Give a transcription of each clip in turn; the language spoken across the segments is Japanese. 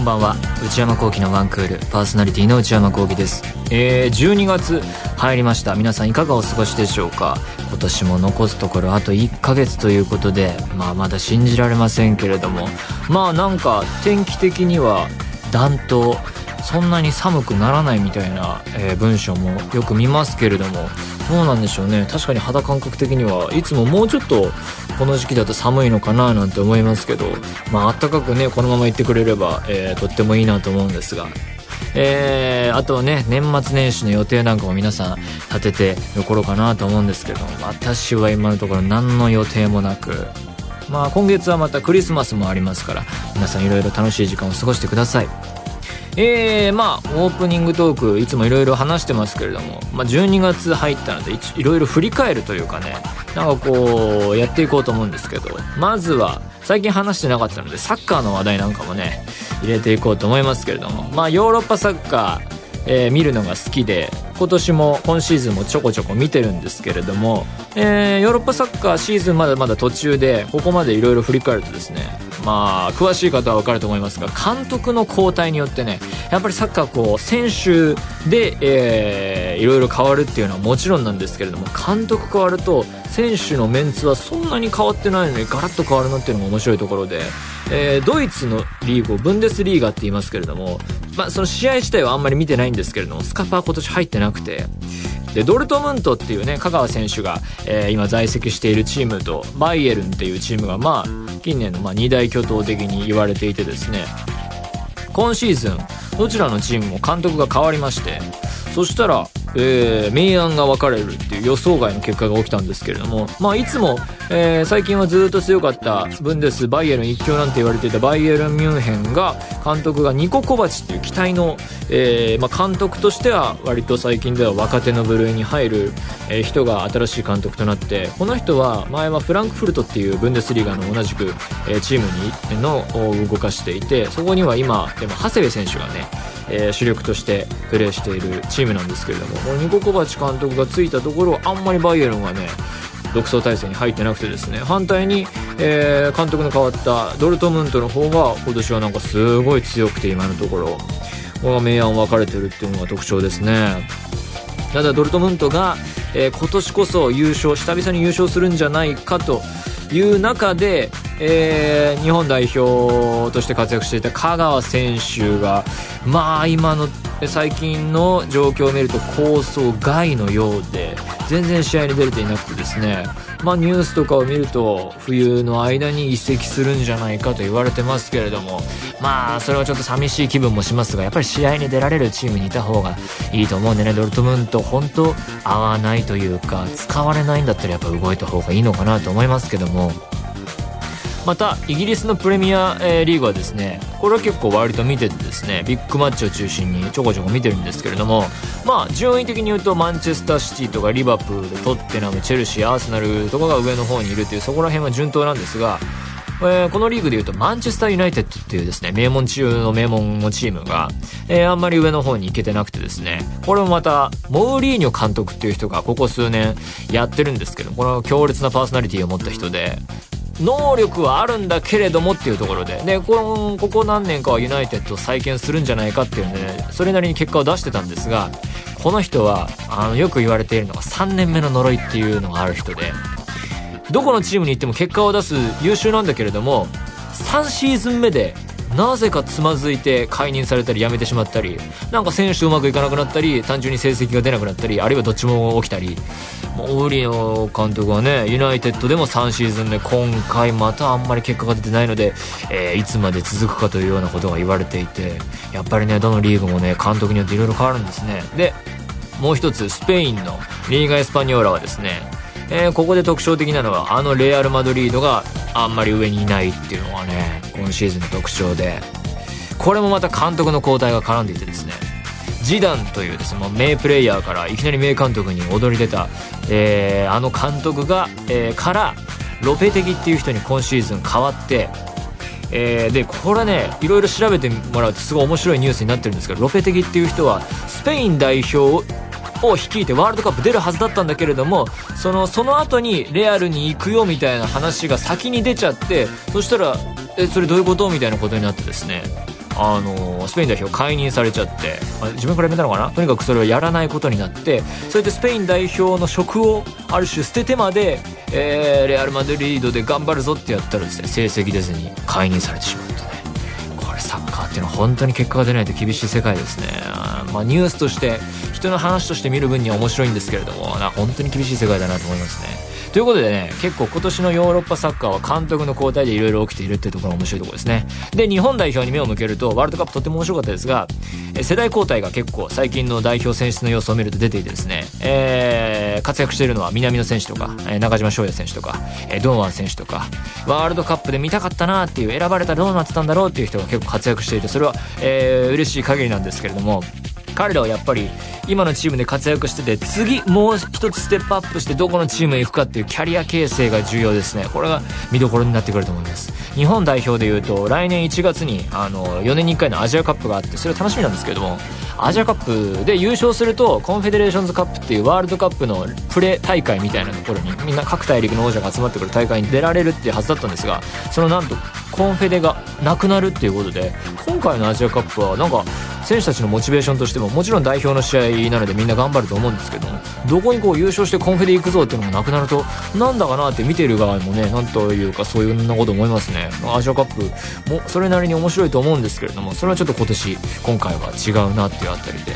んばんは。内山聖輝のワンクールパーソナリティの内山聖輝です。えー、12月入りました。皆さんいかがお過ごしでしょうか？今年も残すところあと1ヶ月ということでまあまだ信じられませんけれども。まあなんか天気的には暖冬そんなに寒くならないみたいな、えー、文章もよく見ますけれども。どうなんでしょうね。確かに肌感覚的にはいつももうちょっとこの時期だと寒いのかななんて思いますけどまあ暖かくねこのまま行ってくれれば、えー、とってもいいなと思うんですが。えー、あとはね年末年始の予定なんかも皆さん立ててる頃かなと思うんですけど私は今のところ何の予定もなく。まあ今月はまたクリスマスもありますから皆さんいろいろ楽しい時間を過ごしてください。えー、まあオープニングトークいつもいろいろ話してますけれども、まあ、12月入ったのでいろいろ振り返るというかねなんかこうやっていこうと思うんですけどまずは最近話してなかったのでサッカーの話題なんかもね入れていこうと思いますけれどもまあヨーロッパサッカーえー、見るのが好きで今年も今シーズンもちょこちょこ見てるんですけれども、えー、ヨーロッパサッカーシーズンまだまだ途中でここまでいろいろ振り返るとですねまあ詳しい方は分かると思いますが監督の交代によってねやっぱりサッカーこう選手で、いろいろ変わるっていうのはもちろんなんですけれども監督変わると選手のメンツはそんなに変わってないのにガラッと変わるのっていうのが面白いところで、えー、ドイツのリーグをブンデスリーガって言いますけれども、まあ、その試合自体はあんまり見てないんですけれどもスカパー今年入ってなくて。でドルトムントっていうね香川選手が、えー、今在籍しているチームとバイエルンっていうチームがまあ近年のまあ二大巨頭的に言われていてですね今シーズンどちらのチームも監督が変わりましてそしたらえー、明暗が分かれるっていう予想外の結果が起きたんですけれども、まあ、いつも、えー、最近はずっと強かったブンデスバイエルン一強なんて言われていたバイエルン・ミュンヘンが監督がニコ・コバチっていう期待の、えーまあ、監督としては割と最近では若手の部類に入る、え、人が新しい監督となってこの人は前はフランクフルトっていうブンデスリーガの同じく、え、チームにの動かしていてそこには今でも長谷部選手がねえー、主力としてプレーしているチームチームなんですけれどもこのニコ・コバチ監督がついたところあんまりバイエルンはね独走体制に入ってなくてですね反対に、えー、監督の変わったドルトムントの方が今年はなんかすごい強くて今のところここが明暗分かれてるっていうのが特徴ですね。ただドルトムントが、えー、今年こそ優勝久々に優勝するんじゃないかという中で、えー、日本代表として活躍していた香川選手がまあ今の最近の状況を見ると構想外のようで全然試合に出れていなくてですね。まあニュースとかを見ると冬の間に移籍するんじゃないかと言われてますけれども。まあそれはちょっと寂しい気分もしますがやっぱり試合に出られるチームにいた方がいいと思うんでね。ドルトムント本当合わないというか使われないんだったらやっぱ動いた方がいいのかなと思いますけども。またイギリスのプレミア、リーグはですねこれは結構割と見ててですねビッグマッチを中心にちょこちょこ見てるんですけれどもまあ順位的に言うとマンチェスターシティとかリバプールトッテナムチェルシーアーセナルとかが上の方にいるというそこら辺は順当なんですがえー、このリーグでいうとマンチェスターユナイテッドっていうですね、名門中の名門のチームが、えー、あんまり上の方に行けてなくてですね、これもまた、モーリーニョ監督っていう人がここ数年やってるんですけど、この強烈なパーソナリティを持った人で、能力はあるんだけれどもっていうところで、で、この、ここ何年かはユナイテッドを再建するんじゃないかっていうんで、それなりに結果を出してたんですが、この人は、あの、よく言われているのが3年目の呪いっていうのがある人で、どこのチームに行っても結果を出す優秀なんだけれども、3シーズン目でなぜかつまずいて解任されたり辞めてしまったりなんか選手うまくいかなくなったり単純に成績が出なくなったりあるいはどっちも起きたり。モーリオ監督はねユナイテッドでも3シーズン目今回またあんまり結果が出てないので、えー、いつまで続くかというようなことが言われていてやっぱりねどのリーグもね監督によっていろいろ変わるんですね。でもう一つスペインのリーガ・エスパニョーラはですねえー、ここで特徴的なのはあのレアル・マドリードがあんまり上にいないっていうのがね今シーズンの特徴で。これもまた監督の交代が絡んでいてですねジダンというですね名プレイヤーからいきなり名監督に躍り出た、えー、あの監督が、えー、からロペテギっていう人に今シーズン変わってえー、でこれねいろいろ調べてもらうとすごい面白いニュースになってるんですけどロペテギっていう人はスペイン代表を率いてワールドカップ出るはずだったんだけれどもそのその後にレアルに行くよみたいな話が先に出ちゃってそしたらえそれどういうことみたいなことになってですねあのスペイン代表解任されちゃって、まあ、自分から決めたのかな？とにかくそれをやらないことになってそれでスペイン代表の職をある種捨ててまで、えー、レアル・マドリードで頑張るぞってやったらですね成績出ずに解任されてしまうとね。これサッカーっていうのは本当に結果が出ないと厳しい世界ですね。まあ、ニュースとして人の話として見る分には面白いんですけれどもな本当に厳しい世界だなと思いますねということでね、結構今年のヨーロッパサッカーは監督の交代でいろいろ起きているっていうところが面白いところですね。で、日本代表に目を向けると、ワールドカップとても面白かったですが、世代交代が結構最近の代表選出の様子を見ると出ていてですね、えー、活躍しているのは南野選手とか、中島翔也選手とか、堂安選手とか、ワールドカップで見たかったなっていう、選ばれたらどうなってたんだろうっていう人が結構活躍していて、それは、えー、嬉しい限りなんですけれども、彼らはやっぱり今のチームで活躍してて次もう一つステップアップしてどこのチームへ行くかっていうキャリア形成が重要ですね。これが見どころになってくると思います。日本代表でいうと来年1月にあの4年に1回のアジアカップがあってそれは楽しみなんですけれどもアジアカップで優勝するとコンフェデレーションズカップっていうワールドカップのプレ大会みたいなところにみんな各大陸の王者が集まってくる大会に出られるっていうはずだったんですがそのなんとコンフェデがなくなるっていうことで今回のアジアカップはなんか選手たちのモチベーションとしてももちろん代表の試合なのでみんな頑張ると思うんですけどもどこにこう優勝してコンフェで行くぞっていうのがなくなるとなんだかなって見てる側もねなんというかそういうなこと思いますね。アジアカップもそれなりに面白いと思うんですけれどもそれはちょっと今年今回は違うなっていうあたりで。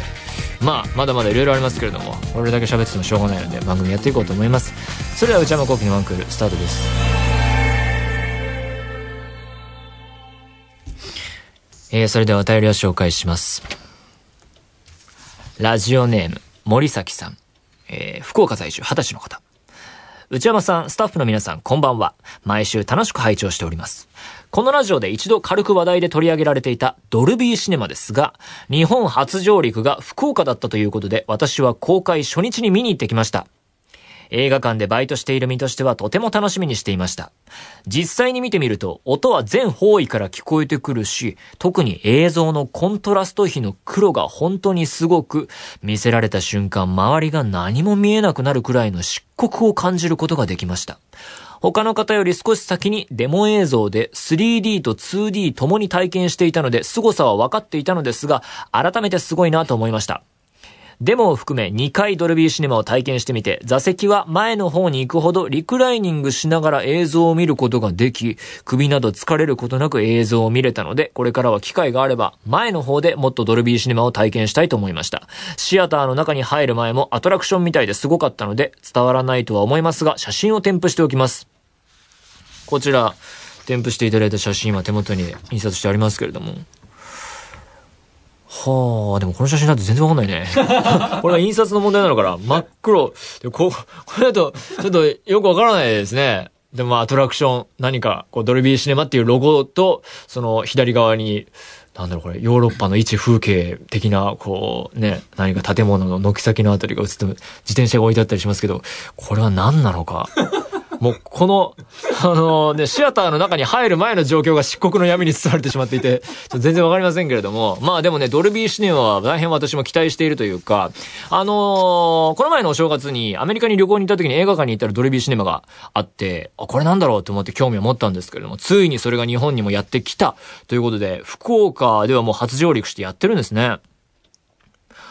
まあまだまだいろいろありますけれどもこれだけ喋っててもしょうがないので番組やっていこうと思います。それでは内山昂輝のワンクールスタートです。えー、それではお便りを紹介します。ラジオネーム、森崎さん。えー、福岡在住、二十歳の方。内山さん、スタッフの皆さん、こんばんは。毎週楽しく拝聴しております。このラジオで一度軽く話題で取り上げられていたドルビーシネマですが、日本初上陸が福岡だったということで、私は公開初日に見に行ってきました。映画館でバイトしている身としてはとても楽しみにしていました。実際に見てみると、音は全方位から聞こえてくるし、特に映像のコントラスト比の黒が本当にすごく、見せられた瞬間、周りが何も見えなくなるくらいの漆黒を感じることができました。他の方より少し先にデモ映像で 3D と 2D 共に体験していたので凄さは分かっていたのですが、改めてすごいなと思いました。デモを含め2回ドルビーシネマを体験してみて、座席は前の方に行くほどリクライニングしながら映像を見ることができ、首など疲れることなく映像を見れたので、これからは機会があれば、前の方でもっとドルビーシネマを体験したいと思いました。シアターの中に入る前もアトラクションみたいですごかったので、伝わらないとは思いますが、写真を添付しておきます。こちら、添付していただいた写真は手元に印刷してありますけれども、はあ、でもこの写真だと全然わかんないね。これは印刷の問題なのかな真っ黒。でこ、これだと、ちょっとよくわからないですね。でもアトラクション、何か、こう、ドルビーシネマっていうロゴと、その左側に、なんだろうこれ、ヨーロッパの一風景的な、こう、ね、何か建物の軒先のあたりが映って、自転車が置いてあったりしますけど、これは何なのか。もうこの、あのね、シアターの中に入る前の状況が漆黒の闇に包まれてしまっていて、ちょっと全然わかりませんけれども、まあでもね、ドルビーシネマは大変私も期待しているというか、あのー、この前のお正月にアメリカに旅行に行った時に映画館に行ったらドルビーシネマがあって、あ、これなんだろうと思って興味を持ったんですけれども、ついにそれが日本にもやってきたということで、福岡ではもう初上陸してやってるんですね。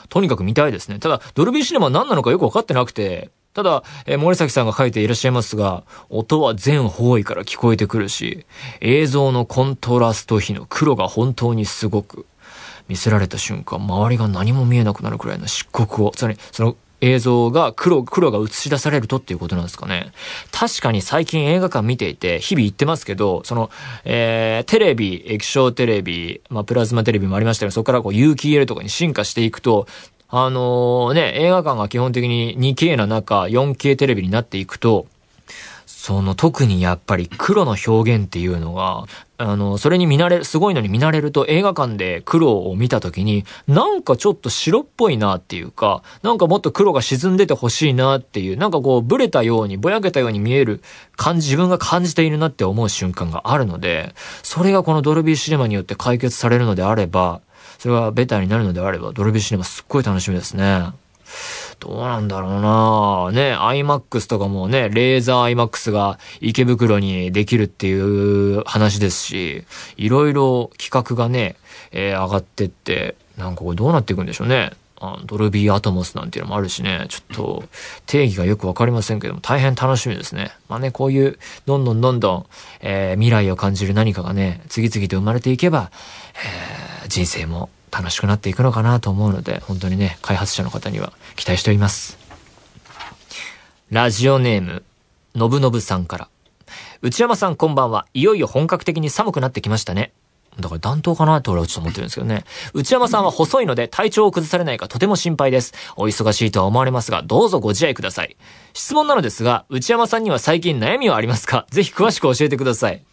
とにかく見たいですね。ただ、ドルビーシネマは何なのかよくわかってなくて、ただ、えー、森崎さんが書いていらっしゃいますが、音は全方位から聞こえてくるし、映像のコントラスト比の黒が本当にすごく、見せられた瞬間、周りが何も見えなくなるくらいの漆黒を、つまり、その映像が黒、黒が映し出されるとっていうことなんですかね。確かに最近映画館見ていて、日々行ってますけど、その、えー、テレビ、液晶テレビ、まあ、プラズマテレビもありましたけど、そこからこう有機 EL とかに進化していくと、あのー、ね、映画館が基本的に 2K な中、4K テレビになっていくと、その特にやっぱり黒の表現っていうのが、あの、それに見慣れる、すごいのに見慣れると映画館で黒を見た時に、なんかちょっと白っぽいなっていうか、なんかもっと黒が沈んでてほしいなっていう、なんかこう、ブレたように、ぼやけたように見える感じ、自分が感じているなって思う瞬間があるので、それがこのドルビーシネマによって解決されるのであれば、それがベターになるのであれば、ドルビーシネマすっごい楽しみですね。どうなんだろうなね、IMAX とかもね、レーザー IMAX が池袋にできるっていう話ですし、いろいろ企画がね、えー、上がってって、なんかこれどうなっていくんでしょうね。あドルビーアトモスなんていうのもあるしね、ちょっと定義がよくわかりませんけども、大変楽しみですね。まあね、こういう、どんどんどんどん、えー、未来を感じる何かがね、次々と生まれていけば、えー、人生も楽しくなっていくのかなと思うので、本当にね、開発者の方には期待しております。ラジオネーム、のぶのぶさんから。内山さんこんばんは。いよいよ本格的に寒くなってきましたね。だから暖冬かなって俺はちょっと思ってるんですけどね。内山さんは細いので体調を崩されないかとても心配です。お忙しいとは思われますが、どうぞご自愛ください。質問なのですが、内山さんには最近悩みはありますか？ぜひ詳しく教えてください。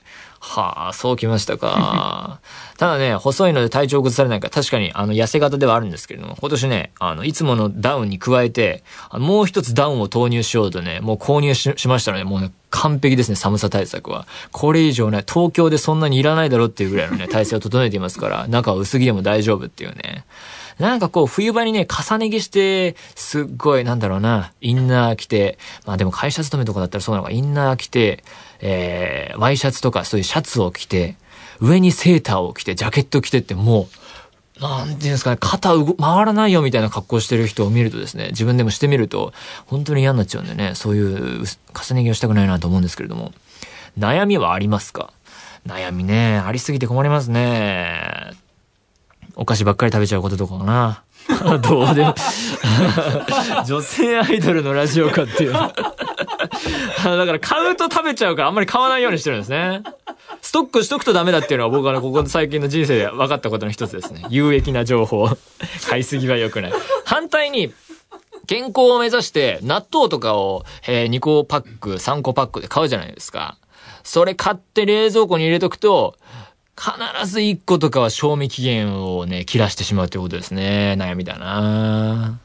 はあ、そうきましたか。ただね、細いので体調崩されないから、確かに、あの、痩せ型ではあるんですけれども、今年ね、あの、いつものダウンに加えて、もう一つダウンを投入しようとね、もう購入しましたので、もうね、完璧ですね、寒さ対策は。これ以上ね、東京でそんなにいらないだろうっていうぐらいのね、体制を整えていますから、中は薄着でも大丈夫っていうね。なんかこう、冬場にね、重ね着して、すっごい、なんだろうな、インナー着て、まあでも会社勤めとかだったらそうなのか、インナー着て、えー、ワイシャツとかそういうシャツを着て、上にセーターを着て、ジャケット着てってもう、なんていうんですかね、肩動、回らないよみたいな格好してる人を見るとですね、自分でもしてみると、本当に嫌になっちゃうんでね、そういう重ね着をしたくないなと思うんですけれども、悩みはありますか？悩みね、ありすぎて困りますね。お菓子ばっかり食べちゃうこととかかな。どうでも 女性アイドルのラジオかっていうだから買うと食べちゃうからあんまり買わないようにしてるんですね。ストックしとくとダメだっていうのは僕はね、ここ最近の人生で分かったことの一つですね。有益な情報。買いすぎは良くない。反対に、健康を目指して納豆とかを、え、2個パック、3個パックで買うじゃないですか。それ買って冷蔵庫に入れとくと、必ず1個とかは賞味期限をね、切らしてしまうということですね。悩みだな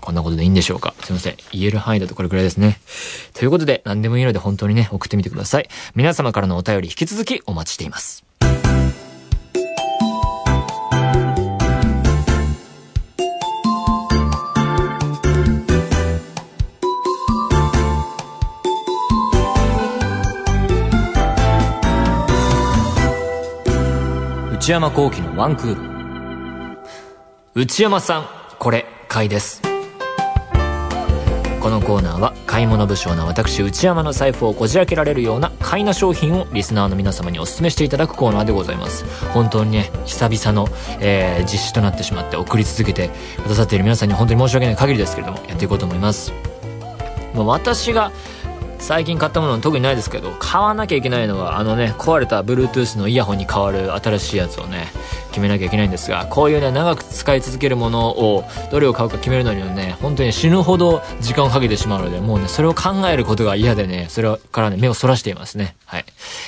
こんなことでいいんでしょうかすいません。言える範囲だとこれくらいですね。ということで、何でもいいので本当にね、送ってみてください。皆様からのお便り引き続きお待ちしています。内山幸喜のワンクール。内山さん、これ、買いです。このコーナーは買い物不詳な私内山の財布をこじ開けられるような買いな商品をリスナーの皆様にお勧めしていただくコーナーでございます。本当にね久々の、えー、実施となってしまって送り続けてくださっている皆さんに本当に申し訳ない限りですけれどもやっていこうと思います。まあ私が最近買ったもの特にないですけど買わなきゃいけないのはあのね壊れた Bluetooth のイヤホンに代わる新しいやつをね決めなきゃいけないんですがこういうね長く使い続けるものをどれを買うか決めるのにはね本当に死ぬほど時間をかけてしまうのでもうねそれを考えることが嫌でねそれからね目をそらしていますね。はい。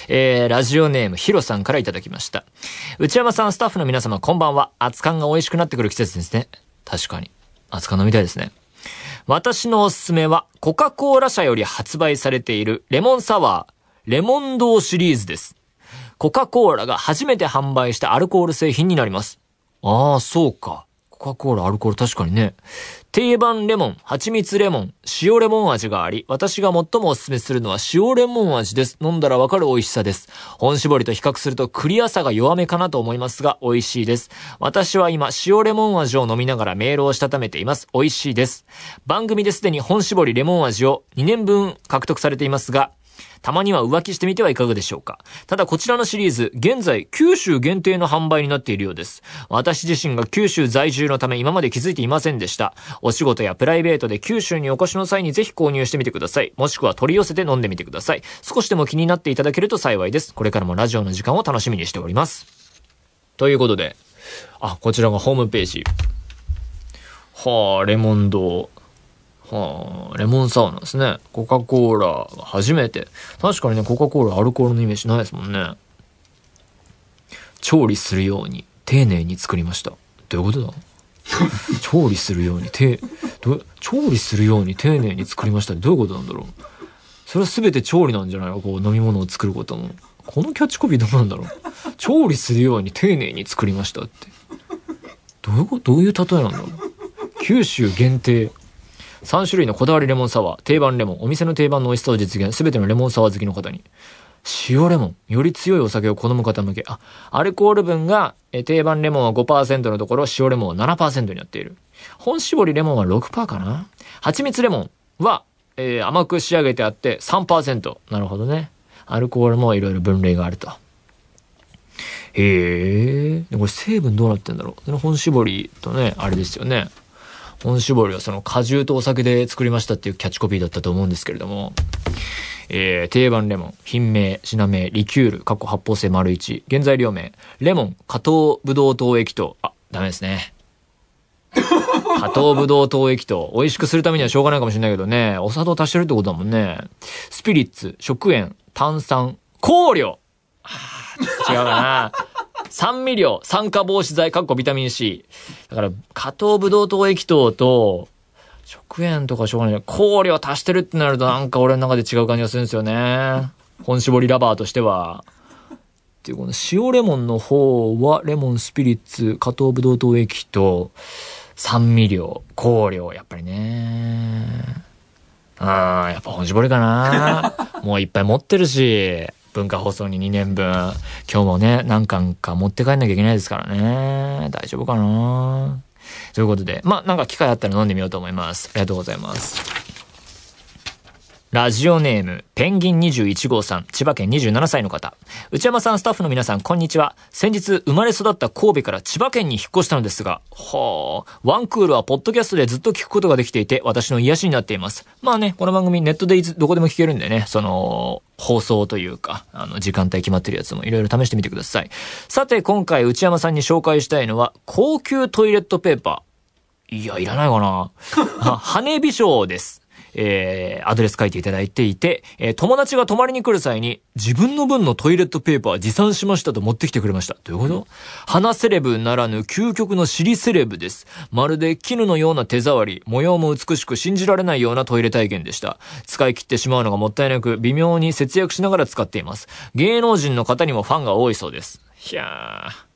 えー、ラジオネームヒロさんからいただきました。内山さんスタッフの皆様こんばんは。熱燗が美味しくなってくる季節ですね。確かに。熱燗飲みたいですね。私のおすすめは、コカ・コーラ社より発売されているレモンサワー、レモンドーシリーズです。コカ・コーラが初めて販売したアルコール製品になります。ああ、そうか。コカ・コーラ、アルコール確かにね。定番レモン、蜂蜜レモン、塩レモン味があり、私が最もおすすめするのは塩レモン味です。飲んだらわかる美味しさです。本搾りと比較するとクリアさが弱めかなと思いますが、美味しいです。私は今、塩レモン味を飲みながらメールをしたためています。美味しいです。番組ですでに本搾りレモン味を2年分獲得されていますが、たまには浮気してみてはいかがでしょうか。ただこちらのシリーズ、現在九州限定の販売になっているようです。私自身が九州在住のため今まで気づいていませんでした。お仕事やプライベートで九州にお越しの際にぜひ購入してみてください。もしくは取り寄せて飲んでみてください。少しでも気になっていただけると幸いです。これからもラジオの時間を楽しみにしております。ということで、あ、こちらがホームページ。はあ、レモン堂。はあ、レモンサワーなんですね。コカ・コーラ初めて。確かにね、コカ・コーラアルコールのイメージないですもんね。調理するように丁寧に作りました。どういうことだ？調理するように、て、ど調理するように丁寧に作りましたってどういうことなんだろう？それは全て調理なんじゃないの？こう飲み物を作ることも。このキャッチコピーどうなんだろう？調理するように丁寧に作りましたって。どういうこと？どういう例えなんだろう？九州限定。3種類のこだわりレモンサワー、定番レモン、お店の定番の美味しさを実現、すべてのレモンサワー好きの方に。塩レモン、より強いお酒を好む方向け。あ、アルコール分が、え定番レモンは5%のところ、塩レモンは7%になっている。本搾りレモンは6%かな？蜂蜜レモンは、えー、甘く仕上げてあって3%。なるほどね。アルコールもいろいろ分類があると。へえ。これ成分どうなってんだろう？本搾りとね、あれですよね。本搾りはその果汁とお酒で作りましたっていうキャッチコピーだったと思うんですけれども、えー、定番レモン、品名、品名、リキュール、過去発泡性丸一、原材料名、レモン、加糖ブドウ糖液糖、あ、ダメですね。加糖ブドウ糖液糖、美味しくするためにはしょうがないかもしれないけどね、お砂糖足してるってことだもんね。スピリッツ、食塩、炭酸、香料あ違うかな。酸味料、酸化防止剤、かっこビタミン C。だから、加糖ブドウ糖液糖と、食塩とかしょうがない。香料足してるってなるとなんか俺の中で違う感じがするんですよね。本搾りラバーとしては。っていうこの塩レモンの方は、レモンスピリッツ、加糖ブドウ糖液と、酸味料、香料、やっぱりね。うん、やっぱ本搾りかな。もういっぱい持ってるし。文化放送に2年分、今日もね、何巻か持って帰んなきゃいけないですからね。大丈夫かな？ということで、まあ、なんか機会あったら飲んでみようと思います。ありがとうございます。ラジオネーム、ペンギン21号さん、千葉県27歳の方。内山さん、スタッフの皆さん、こんにちは。先日、生まれ育った神戸から千葉県に引っ越したのですが、はあ、ワンクールはポッドキャストでずっと聞くことができていて、私の癒しになっています。まあね、この番組ネットでいつ、どこでも聞けるんでね、その、放送というか、あの、時間帯決まってるやつもいろいろ試してみてください。さて、今回内山さんに紹介したいのは、高級トイレットペーパー。いや、いらないかな。羽美少です。えー、アドレス書いていただいていて、えー、友達が泊まりに来る際に、自分の分のトイレットペーパー持参しましたと持ってきてくれました。どういうこと？花セレブならぬ究極の尻セレブです。まるで絹のような手触り、模様も美しく信じられないようなトイレ体験でした。使い切ってしまうのがもったいなく、微妙に節約しながら使っています。芸能人の方にもファンが多いそうです。いやー。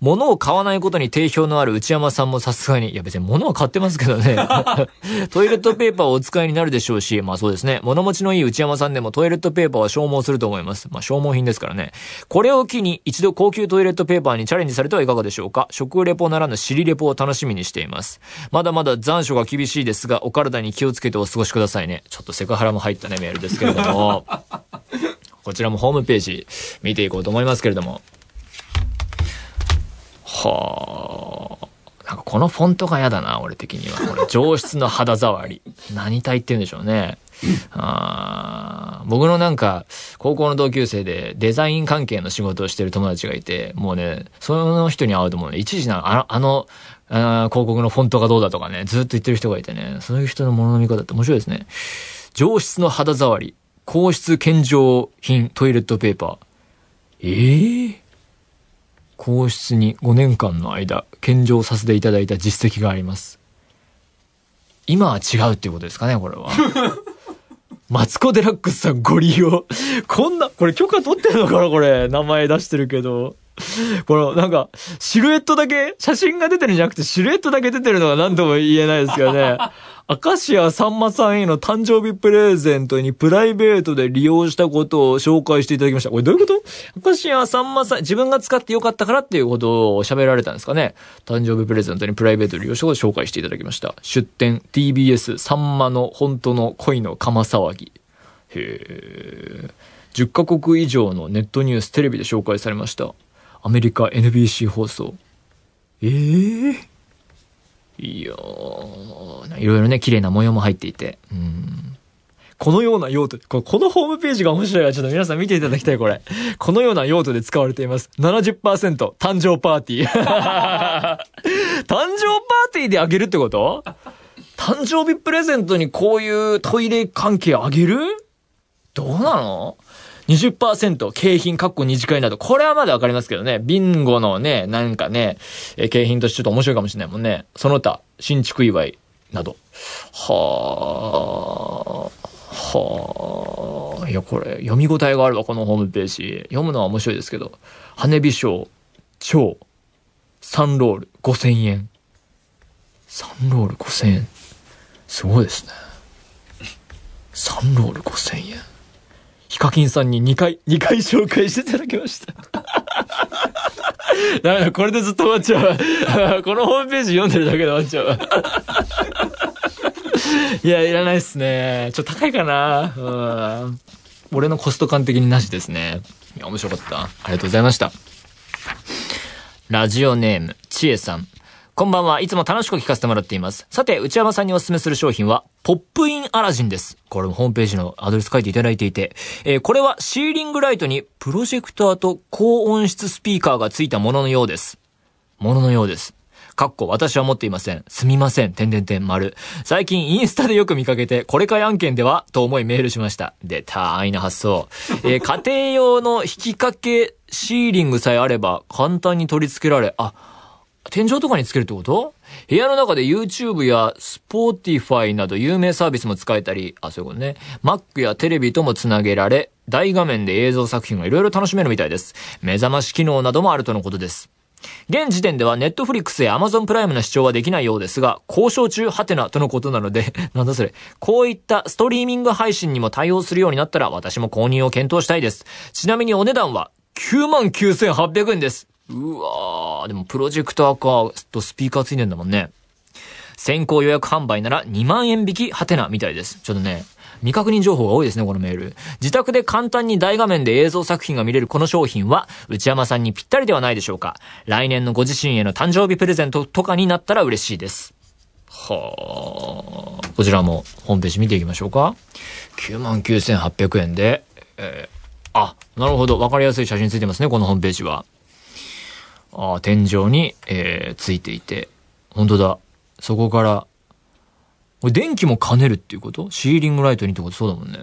物を買わないことに定評のある内山さんもさすがに、いや別に物は買ってますけどね。トイレットペーパーをお使いになるでしょうし、まあそうですね。物持ちのいい内山さんでもトイレットペーパーは消耗すると思います。まあ消耗品ですからね。これを機に一度高級トイレットペーパーにチャレンジされてはいかがでしょうか食レポならぬ尻レポを楽しみにしています。まだまだ残暑が厳しいですが、お体に気をつけてお過ごしくださいね。ちょっとセクハラも入ったね、メールですけれども。こちらもホームページ見ていこうと思いますけれども。はあ。なんかこのフォントが嫌だな、俺的には。これ上質の肌触り。何体って言うんでしょうね。あ僕のなんか、高校の同級生でデザイン関係の仕事をしてる友達がいて、もうね、その人に会うともうね、一時なあの、あの、あ広告のフォントがどうだとかね、ずっと言ってる人がいてね、そういう人のものの見方って面白いですね。上質の肌触り、高質献上品トイレットペーパー。ええー？皇室に5年間の間、献上させていただいた実績があります。今は違うっていうことですかね、これは。マツコ・デラックスさんご利用。こんな、これ許可取ってるのかなこれ。名前出してるけど。この、なんか、シルエットだけ、写真が出てるんじゃなくて、シルエットだけ出てるのが何とも言えないですけどね。明石家さんまさんへの誕生日プレゼントにプライベートで利用したことを紹介していただきました。これどういうこと？明石家さんまさん、自分が使ってよかったからっていうことを喋られたんですかね。誕生日プレゼントにプライベートで利用したことを紹介していただきました。出展 TBS さんまの本当の恋の釜騒ぎ。へー。10カ国以上のネットニューステレビで紹介されました。アメリカ NBC 放送。ええー？いやー、いろいろね、綺麗な模様も入っていて。うん。このような用途このホームページが面白いから、ちょっと皆さん見ていただきたい、これ。このような用途で使われています。70%、誕生パーティー。誕生パーティーであげるってこと？誕生日プレゼントにこういうトイレ関係あげる？どうなの？20%景品、カッコ二次会など。これはまだわかりますけどね。ビンゴのね、なんかね、え景品としてちょっと面白いかもしれないもんね。その他、新築祝いなど。はあ、はあ。いや、これ、読み応えがあるわ、このホームページ。読むのは面白いですけど。羽美賞、超、3ロール、5000円。3ロール5000円。すごいですね。3ロール5000円。ヒカキンさんに2回、2回紹介していただきました。ダメだ、これでずっと終わっちゃう。このホームページ読んでるだけで終わっちゃう。いや、いらないっすね。ちょっと高いかな。俺のコスト感的になしですね。いや、面白かった。ありがとうございました。ラジオネーム、ちえさん。こんばんは。いつも楽しく聞かせてもらっています。さて、内山さんにお勧めする商品は、ポップインアラジンです。これもホームページのアドレス書いていただいていて、えー、これはシーリングライトにプロジェクターと高音質スピーカーがついたもののようです。もののようです。かっこ私は持っていません。すみません。点々点丸。最近インスタでよく見かけて、これかい案件ではと思いメールしました。出た、安易な発想。えー、家庭用の引き掛けシーリングさえあれば簡単に取り付けられ、あ、天井とかにつけるってこと？部屋の中で YouTube や Spotify など有名サービスも使えたり、あ、そういうことね。Mac やテレビともつなげられ、大画面で映像作品がいろいろ楽しめるみたいです。目覚まし機能などもあるとのことです。現時点では Netflix や Amazon プライムの視聴はできないようですが、交渉中ハテナとのことなので なんだそれ。こういったストリーミング配信にも対応するようになったら私も購入を検討したいです。ちなみにお値段は99,800円です。うわー、でもプロジェクターか、とスピーカーついてんだもんね。先行予約販売なら2万円引きハテナみたいです。ちょっとね、未確認情報が多いですね、このメール。自宅で簡単に大画面で映像作品が見れるこの商品は、内山さんにぴったりではないでしょうか。来年のご自身への誕生日プレゼントとかになったら嬉しいです。はあ。こちらもホームページ見ていきましょうか。99,800円で、えー、あ、なるほど。わかりやすい写真ついてますね、このホームページは。あ天井に、えー、ついていて、本当だ。そこから、これ電気も兼ねるっていうこと？シーリングライトにってこと？そうだもんね。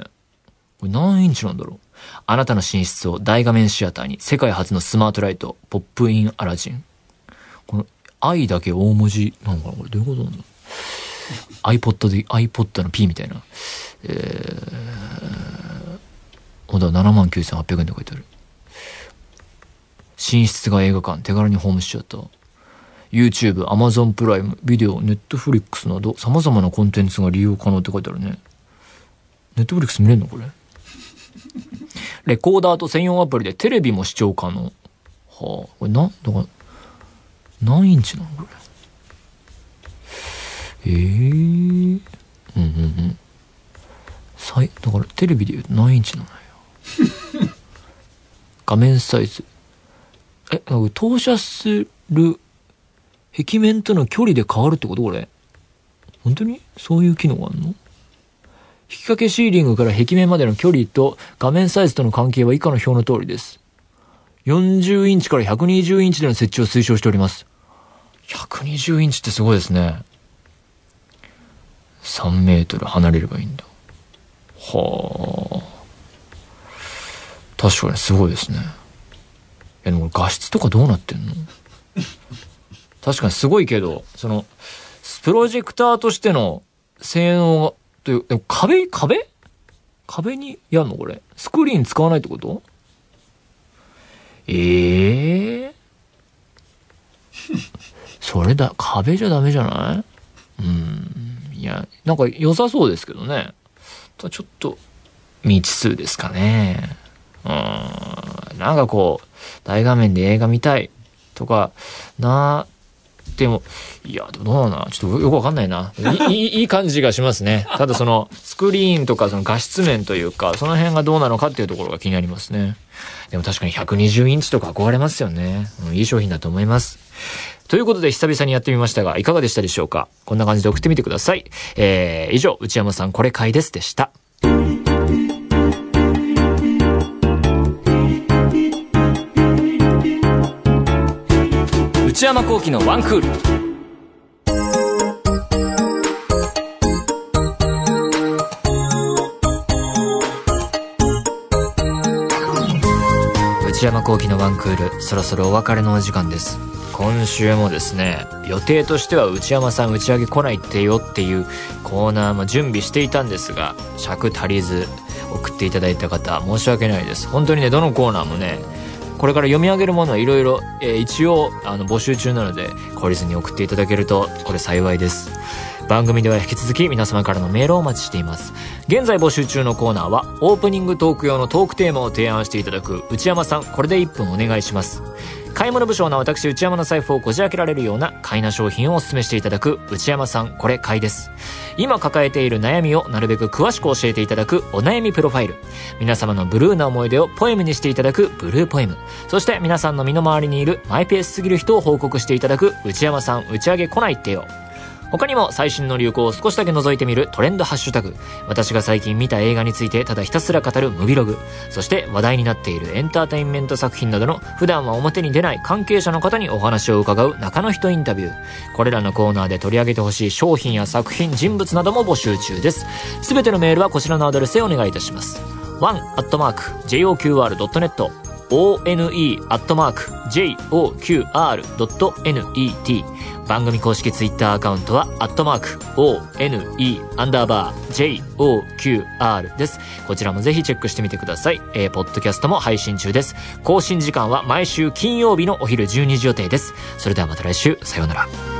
これ何インチなんだろう？あなたの寝室を大画面シアターに世界初のスマートライト、ポップインアラジン。この愛だけ大文字なのかなこれどういうことなんだ ?iPod で、iPod の P みたいな。えー、ほんと79,800円で書いてある。寝室が映画館、手軽にホームしちゃった。YouTube、Amazon プライム、ビデオ、Netflix など様々なコンテンツが利用可能って書いてあるね。Netflix 見れんのこれ？レコーダーと専用アプリでテレビも視聴可能。はあ、これな、だから、何インチなのこれ？ええー。うんうんうん。さい、だからテレビで言うと何インチなのよ。画面サイズえ、投射する壁面との距離で変わるってこと？これ。本当に？そういう機能があるの？引き掛けシーリングから壁面までの距離と画面サイズとの関係は以下の表の通りです。40インチから120インチでの設置を推奨しております。120インチってすごいですね。3メートル離れればいいんだ。はあ。確かにすごいですね。やでも画質とかどうなってんの？確かにすごいけど、その、プロジェクターとしての性能という、でも壁、壁？壁にやんのこれ？スクリーン使わないってこと？ええー、それだ、壁じゃダメじゃない？うん。いや、なんか良さそうですけどね。ちょっと、未知数ですかね。うん。なんかこう、大画面で映画見たいとか、なでも、いや、どうなのちょっとよくわかんないな。いい、いい感じがしますね。ただその、スクリーンとかその画質面というか、その辺がどうなのかっていうところが気になりますね。でも確かに120インチとか憧れますよね。うん、いい商品だと思います。ということで久々にやってみましたが、いかがでしたでしょうか？こんな感じで送ってみてください。えー、以上、内山さんこれ買いですでした。内山幸喜のワンクール。内山幸喜のワンクールそろそろお別れのお時間です。今週もですね予定としては内山さん打ち上げ来ないってよっていうコーナーも準備していたんですが尺足りず送っていただいた方申し訳ないです。本当にねどのコーナーもねこれから読み上げるものはいろいろ、えー、一応、あの、募集中なので、懲りずに送っていただけると、これ幸いです。番組では引き続き皆様からのメールをお待ちしています。現在募集中のコーナーは、オープニングトーク用のトークテーマを提案していただく内山さん、これで1分お願いします。買い物不詳な私内山の財布をこじ開けられるような買いな商品をお勧めしていただく内山さん、これ買いです。今抱えている悩みをなるべく詳しく教えていただくお悩みプロファイル。皆様のブルーな思い出をポエムにしていただくブルーポエム。そして皆さんの身の回りにいるマイペースすぎる人を報告していただく内山さん打ち上げ来ないってよ。他にも最新の流行を少しだけ覗いてみるトレンドハッシュタグ、私が最近見た映画についてただひたすら語るムビログ、そして話題になっているエンターテインメント作品などの普段は表に出ない関係者の方にお話を伺う中の人インタビュー。これらのコーナーで取り上げてほしい商品や作品、人物なども募集中です。すべてのメールはこちらのアドレスへお願いいたします。one.joqr.net one.joqr.net 番組公式ツイッターアカウントは、アットマーク、one, アンダーバー、joqr です。こちらもぜひチェックしてみてください。えー、ポッドキャストも配信中です。更新時間は毎週金曜日のお昼12時予定です。それではまた来週、さようなら。